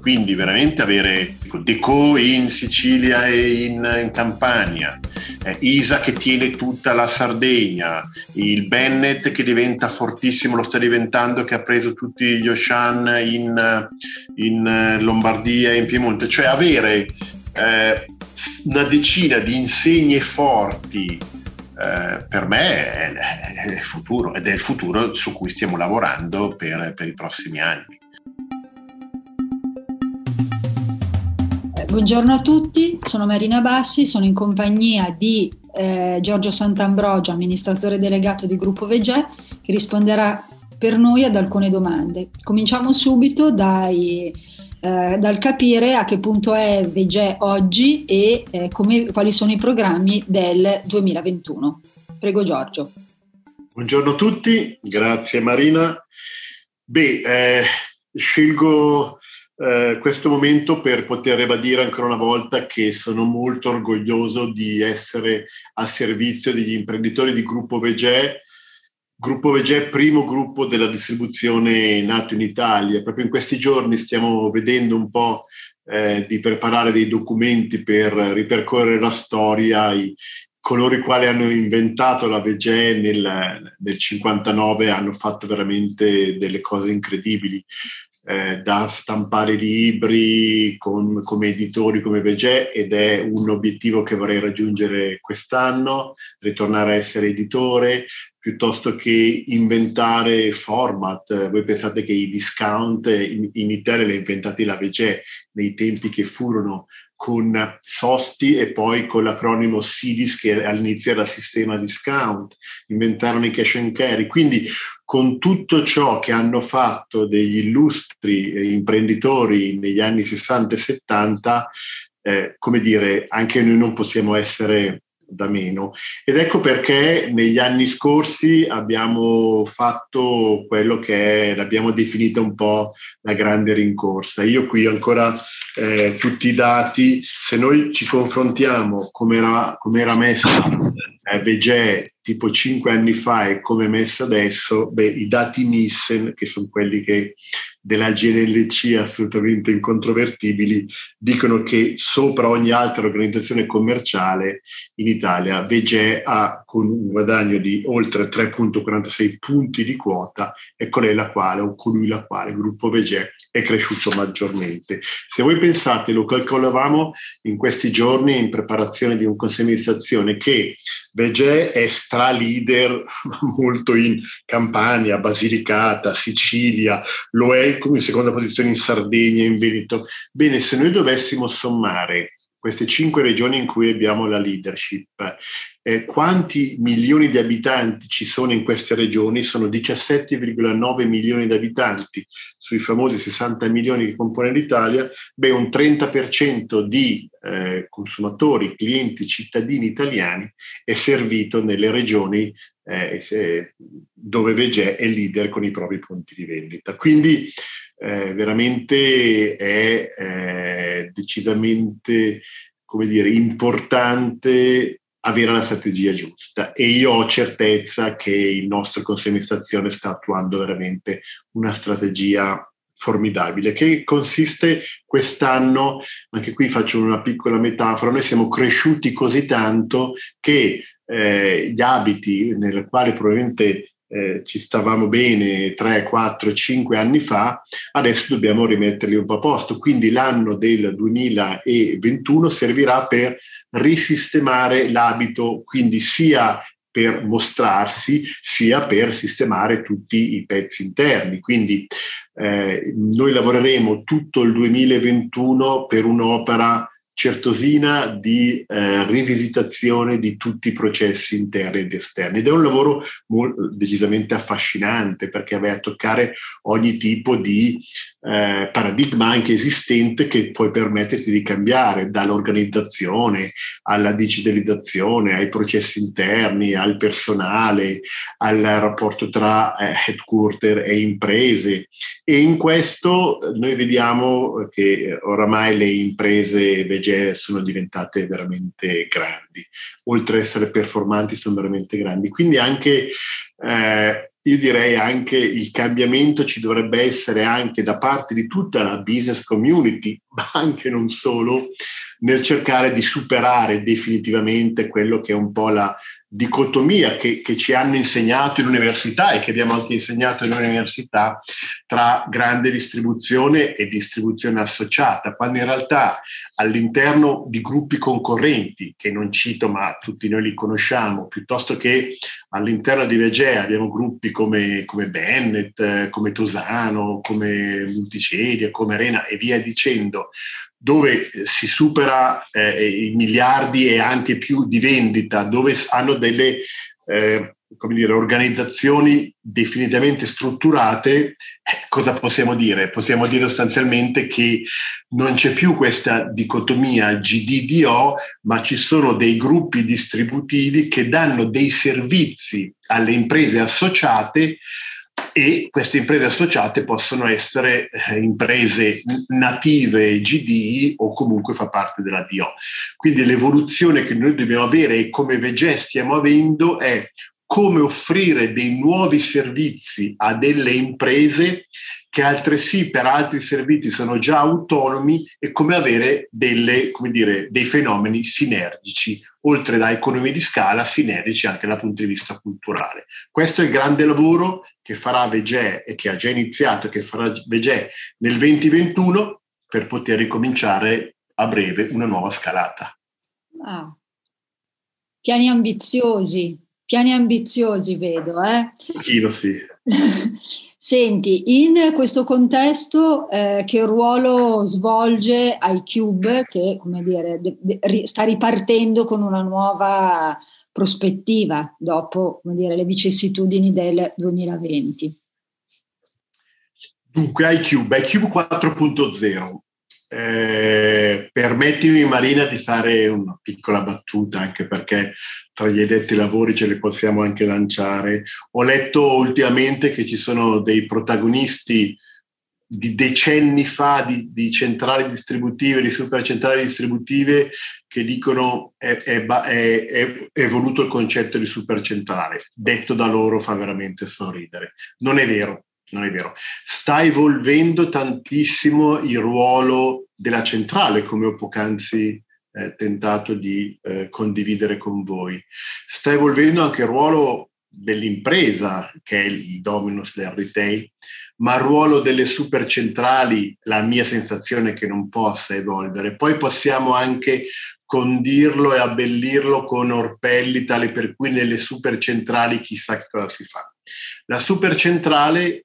quindi veramente avere Deco in Sicilia e in, in Campania, eh, Isa che tiene tutta la Sardegna, il Bennett che diventa fortissimo, lo sta diventando, che ha preso tutti gli Ocean in, in Lombardia e in Piemonte, cioè avere eh, una decina di insegne forti eh, per me è, è, il futuro ed è il futuro su cui stiamo lavorando per, per i prossimi anni. Buongiorno a tutti, sono Marina Bassi, sono in compagnia di eh, Giorgio Sant'Ambrogio, amministratore delegato di Gruppo Vegè, che risponderà per noi ad alcune domande. Cominciamo subito dai, eh, dal capire a che punto è Vegè oggi e eh, come, quali sono i programmi del 2021. Prego Giorgio. Buongiorno a tutti, grazie Marina. Beh, eh, scelgo eh, questo momento per poter ribadire ancora una volta che sono molto orgoglioso di essere a servizio degli imprenditori di Gruppo Vegè. Gruppo Vegè, primo gruppo della distribuzione nato in Italia. Proprio in questi giorni stiamo vedendo un po' eh, di preparare dei documenti per ripercorrere la storia, i, coloro i quali hanno inventato la Vegè nel, nel 59 hanno fatto veramente delle cose incredibili eh, da stampare libri con, come editori come Vegè ed è un obiettivo che vorrei raggiungere quest'anno, ritornare a essere editore piuttosto che inventare format. Voi pensate che i discount in, in Italia li ha inventati la Vegè nei tempi che furono con Sosti e poi con l'acronimo SIDIS che all'inizio era sistema discount, inventarono i cash and carry. Quindi con tutto ciò che hanno fatto degli illustri imprenditori negli anni 60 e 70, eh, come dire, anche noi non possiamo essere da meno. Ed ecco perché negli anni scorsi abbiamo fatto quello che è, l'abbiamo definita un po' la grande rincorsa. Io qui ancora eh, tutti i dati, se noi ci confrontiamo come era, messa eh, Vegè tipo cinque anni fa e come messa adesso, beh, i dati Nissen, che sono quelli che della GNLC assolutamente incontrovertibili, dicono che sopra ogni altra organizzazione commerciale in Italia Vegè ha con un guadagno di oltre 3.46 punti di quota è colei la quale o colui la quale il gruppo Vegè è cresciuto maggiormente. Se voi pensate, lo calcolavamo in questi giorni in preparazione di un consiglio di amministrazione che Vegè è stra leader molto in Campania, Basilicata, Sicilia, lo è come in seconda posizione in Sardegna, in Veneto. Bene, se noi dovessimo sommare queste cinque regioni in cui abbiamo la leadership. Eh, quanti milioni di abitanti ci sono in queste regioni? Sono 17,9 milioni di abitanti sui famosi 60 milioni che compone l'Italia. Beh, un 30% di eh, consumatori, clienti, cittadini italiani è servito nelle regioni eh, dove Vegè è leader con i propri punti di vendita. Quindi eh, veramente è eh, decisamente come dire, importante avere la strategia giusta e io ho certezza che il nostro consiglio di amministrazione sta attuando veramente una strategia formidabile che consiste quest'anno, anche qui faccio una piccola metafora, noi siamo cresciuti così tanto che eh, gli abiti nel quale probabilmente eh, ci stavamo bene 3, 4, 5 anni fa, adesso dobbiamo rimetterli un po' a posto. Quindi l'anno del 2021 servirà per risistemare l'abito, quindi sia per mostrarsi sia per sistemare tutti i pezzi interni. Quindi eh, noi lavoreremo tutto il 2021 per un'opera certosina di eh, rivisitazione di tutti i processi interni ed esterni. Ed è un lavoro decisamente affascinante perché vai a toccare ogni tipo di eh, paradigma anche esistente che puoi permetterti di cambiare dall'organizzazione alla digitalizzazione, ai processi interni, al personale, al rapporto tra eh, headquarter e imprese e in questo noi vediamo che oramai le imprese VG sono diventate veramente grandi, oltre ad essere performanti sono veramente grandi. Quindi anche eh, io direi anche il cambiamento ci dovrebbe essere anche da parte di tutta la business community, ma anche non solo, nel cercare di superare definitivamente quello che è un po' la dicotomia che, che, ci hanno insegnato in università e che abbiamo anche insegnato in università tra grande distribuzione e distribuzione associata, quando in realtà all'interno di gruppi concorrenti, che non cito ma tutti noi li conosciamo, piuttosto che all'interno di Vegea abbiamo gruppi come, come Bennett, come Tosano, come Multicedia, come Arena e via dicendo, dove si supera eh, i miliardi e anche più di vendita, dove hanno delle eh, dire, organizzazioni definitivamente strutturate, eh, cosa possiamo dire? Possiamo dire sostanzialmente che non c'è più questa dicotomia GDDO, ma ci sono dei gruppi distributivi che danno dei servizi alle imprese associate e queste imprese associate possono essere eh, imprese native GD o comunque fa parte della DO. Quindi l'evoluzione che noi dobbiamo avere e come VEGE stiamo avendo è come offrire dei nuovi servizi a delle imprese che altresì per altri servizi sono già autonomi e come avere delle, come dire, dei fenomeni sinergici, oltre da economie di scala, sinergici anche dal punto di vista culturale. Questo è il grande lavoro che farà Vegè e che ha già iniziato e che farà Vegè nel 2021 per poter ricominciare a breve una nuova scalata. Ah. Piani ambiziosi, piani ambiziosi vedo, eh? Un pochino sì. Senti, in questo contesto eh, che ruolo svolge iCube che come dire, de, de, sta ripartendo con una nuova prospettiva dopo dire, le vicissitudini del 2020? Dunque, iCube, iCube 4.0 eh, permettimi Marina di fare una piccola battuta anche perché tra gli addetti lavori ce le possiamo anche lanciare. Ho letto ultimamente che ci sono dei protagonisti di decenni fa di, di centrali distributive, di supercentrali distributive che dicono è, è, è, è, voluto il concetto di supercentrale. Detto da loro fa veramente sorridere. Non è vero, non è vero. Sta evolvendo tantissimo il ruolo della centrale, come ho poc'anzi eh, tentato di eh, condividere con voi. Sta evolvendo anche il ruolo dell'impresa, che è il dominus del retail, ma il ruolo delle supercentrali, la mia sensazione è che non possa evolvere. Poi possiamo anche condirlo e abbellirlo con orpelli, tale per cui nelle supercentrali chissà che cosa si fa. La supercentrale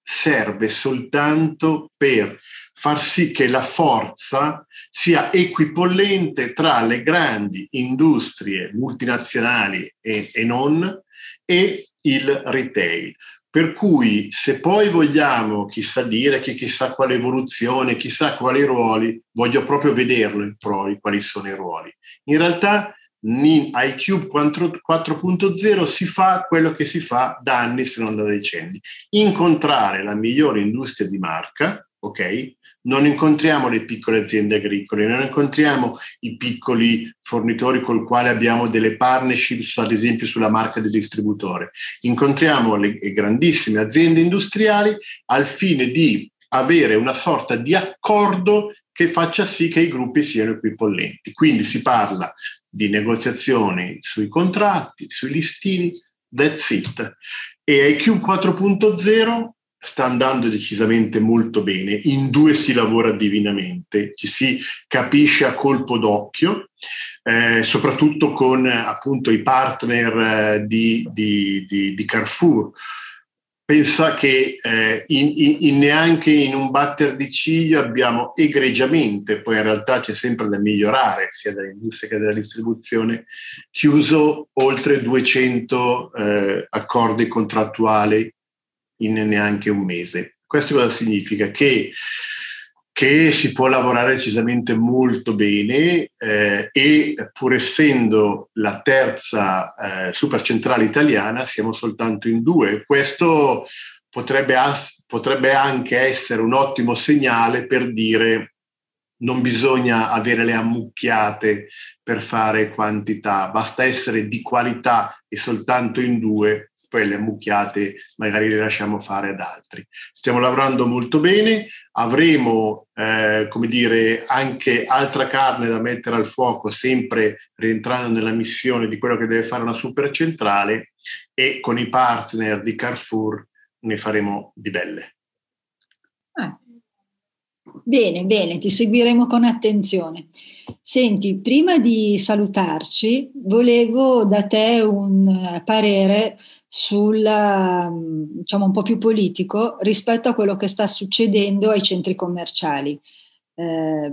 serve soltanto per far sì che la forza sia equipollente tra le grandi industrie multinazionali e, e non e il retail. Per cui se poi vogliamo chissà dire che chissà quale evoluzione, chissà quali ruoli, voglio proprio vederlo i ruoli, quali sono i ruoli. In realtà in iCube 4.0 si fa quello che si fa da anni se non da decenni. Incontrare la migliore industria di marca, ok? Non incontriamo le piccole aziende agricole, non incontriamo i piccoli fornitori col quali abbiamo delle partnership, ad esempio sulla marca del distributore. Incontriamo le grandissime aziende industriali al fine di avere una sorta di accordo che faccia sì che i gruppi siano equipollenti. Quindi si parla di negoziazioni sui contratti, sui listini, that's it. E IQ 4.0 sta andando decisamente molto bene, in due si lavora divinamente, ci si capisce a colpo d'occhio, eh, soprattutto con appunto i partner eh, di, di, di, di Carrefour. Pensa che eh, in, in, in neanche in un batter di ciglio abbiamo egregiamente, poi in realtà c'è sempre da migliorare, sia dall'industria che dalla distribuzione, chiuso oltre 200 eh, accordi contrattuali in neanche un mese. Questo cosa significa? Che che si può lavorare decisamente molto bene eh, e pur essendo la terza eh, supercentrale italiana siamo soltanto in due. Questo potrebbe, as- potrebbe anche essere un ottimo segnale per dire non bisogna avere le ammucchiate per fare quantità, basta essere di qualità e soltanto in due poi le ammucchiate magari le lasciamo fare ad altri. Stiamo lavorando molto bene, avremo, eh, come dire, anche altra carne da mettere al fuoco, sempre rientrando nella missione di quello che deve fare una supercentrale e con i partner di Carrefour ne faremo di belle. Ah. Bene, bene, ti seguiremo con attenzione. Senti, prima di salutarci, volevo da te un parere sul, diciamo, un po' più politico rispetto a quello che sta succedendo ai centri commerciali. Eh,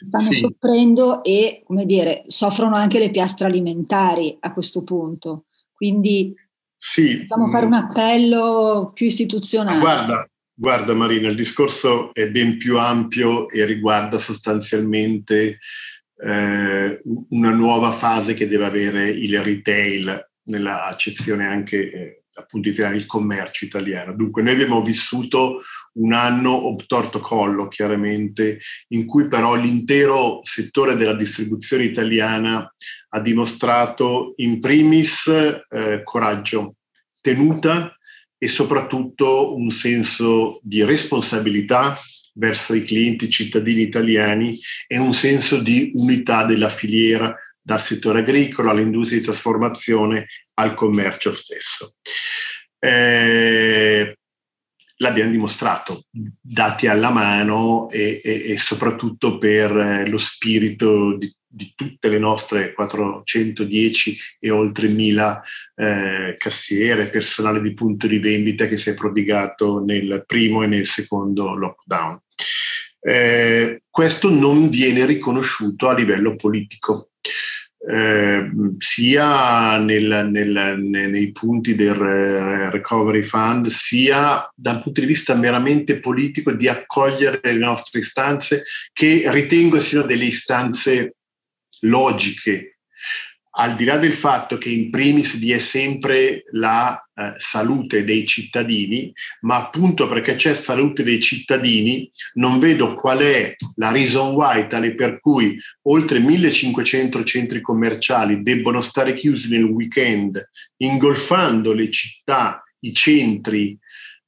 stanno sì. soffrendo e, come dire, soffrono anche le piastre alimentari a questo punto. Quindi sì. possiamo fare un appello più istituzionale. Guarda, Guarda Marina, il discorso è ben più ampio e riguarda sostanzialmente eh, una nuova fase che deve avere il retail nella accezione anche eh, appunto italiana, il commercio italiano. Dunque noi abbiamo vissuto un anno obtorto collo chiaramente, in cui però l'intero settore della distribuzione italiana ha dimostrato in primis eh, coraggio, tenuta e soprattutto un senso di responsabilità verso i clienti cittadini italiani e un senso di unità della filiera dal settore agricolo all'industria di trasformazione al commercio stesso. Eh, l'abbiamo dimostrato, dati alla mano e, e, e soprattutto per lo spirito di di tutte le nostre 410 e oltre 1000 eh, cassiere, personale di punto di vendita che si è prodigato nel primo e nel secondo lockdown. Eh, questo non viene riconosciuto a livello politico. Eh, sia nel, nel, nei punti del recovery fund, sia da un punto di vista meramente politico di accogliere le nostre istanze, che ritengo siano delle istanze logiche, al di là del fatto che in primis vi è sempre la eh, salute dei cittadini, ma appunto perché c'è salute dei cittadini, non vedo qual è la reason why tale per cui oltre 1500 centri commerciali debbono stare chiusi nel weekend, ingolfando le città, i centri,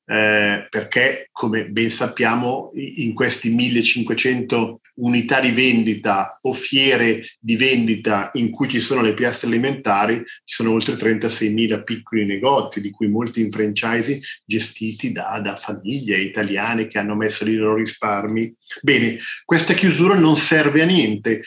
eh, perché come ben sappiamo in questi 1500 unità di vendita o fiere di vendita in cui ci sono le piastre alimentari, ci sono oltre 36.000 piccoli negozi, di cui molti in franchising gestiti da, da famiglie italiane che hanno messo i loro risparmi. Bene, questa chiusura non serve a niente,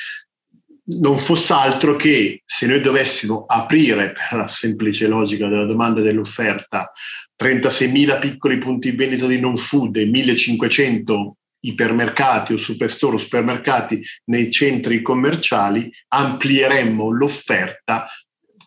non fosse altro che se noi dovessimo aprire per la semplice logica della domanda e dell'offerta 36.000 piccoli punti vendita di non food e 1.500 ipermercati o superstore o supermercati nei centri commerciali, amplieremmo l'offerta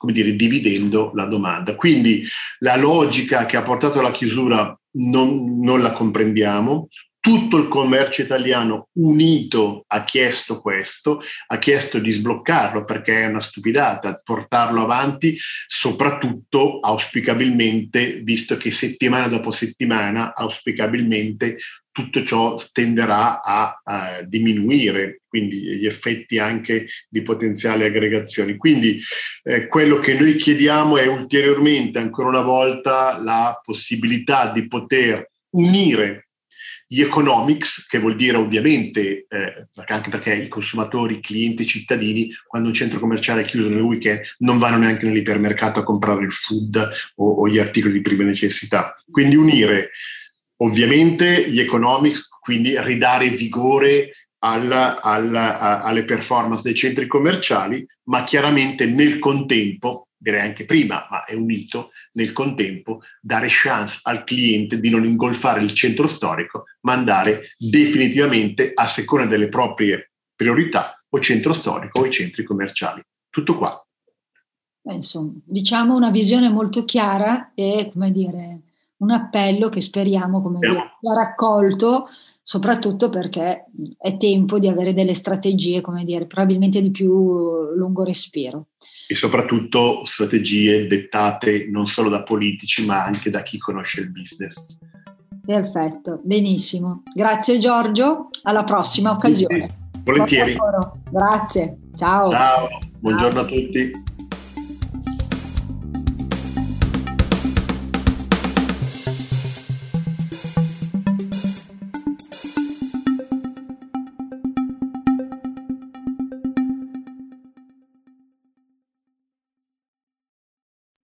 come dire, dividendo la domanda. Quindi la logica che ha portato alla chiusura non, non la comprendiamo, tutto il commercio italiano unito ha chiesto questo, ha chiesto di sbloccarlo perché è una stupidata portarlo avanti, soprattutto auspicabilmente, visto che settimana dopo settimana, auspicabilmente tutto ciò tenderà a, a, diminuire, quindi gli effetti anche di potenziali aggregazioni. Quindi eh, quello che noi chiediamo è ulteriormente, ancora una volta, la possibilità di poter unire gli economics, che vuol dire ovviamente, eh, anche perché i consumatori, i clienti, i cittadini, quando un centro commerciale è chiuso nel weekend, non vanno neanche nell'ipermercato a comprare il food o, o gli articoli di prima necessità. Quindi unire ovviamente gli economics, quindi ridare vigore alla, alla, alle performance dei centri commerciali, ma chiaramente nel contempo direi anche prima, ma è unito nel contempo, dare chance al cliente di non ingolfare il centro storico, ma andare definitivamente a seconda delle proprie priorità o centro storico o i centri commerciali. Tutto qua. Beh, insomma, diciamo una visione molto chiara e, come dire, un appello che speriamo, come dire, sia raccolto, soprattutto perché è tempo di avere delle strategie, come dire, probabilmente di più lungo respiro e soprattutto strategie dettate non solo da politici ma anche da chi conosce il business. Perfetto, benissimo. Grazie Giorgio, alla prossima occasione. Sì. Volentieri. Grazie, ciao. Ciao, buongiorno ciao. a tutti.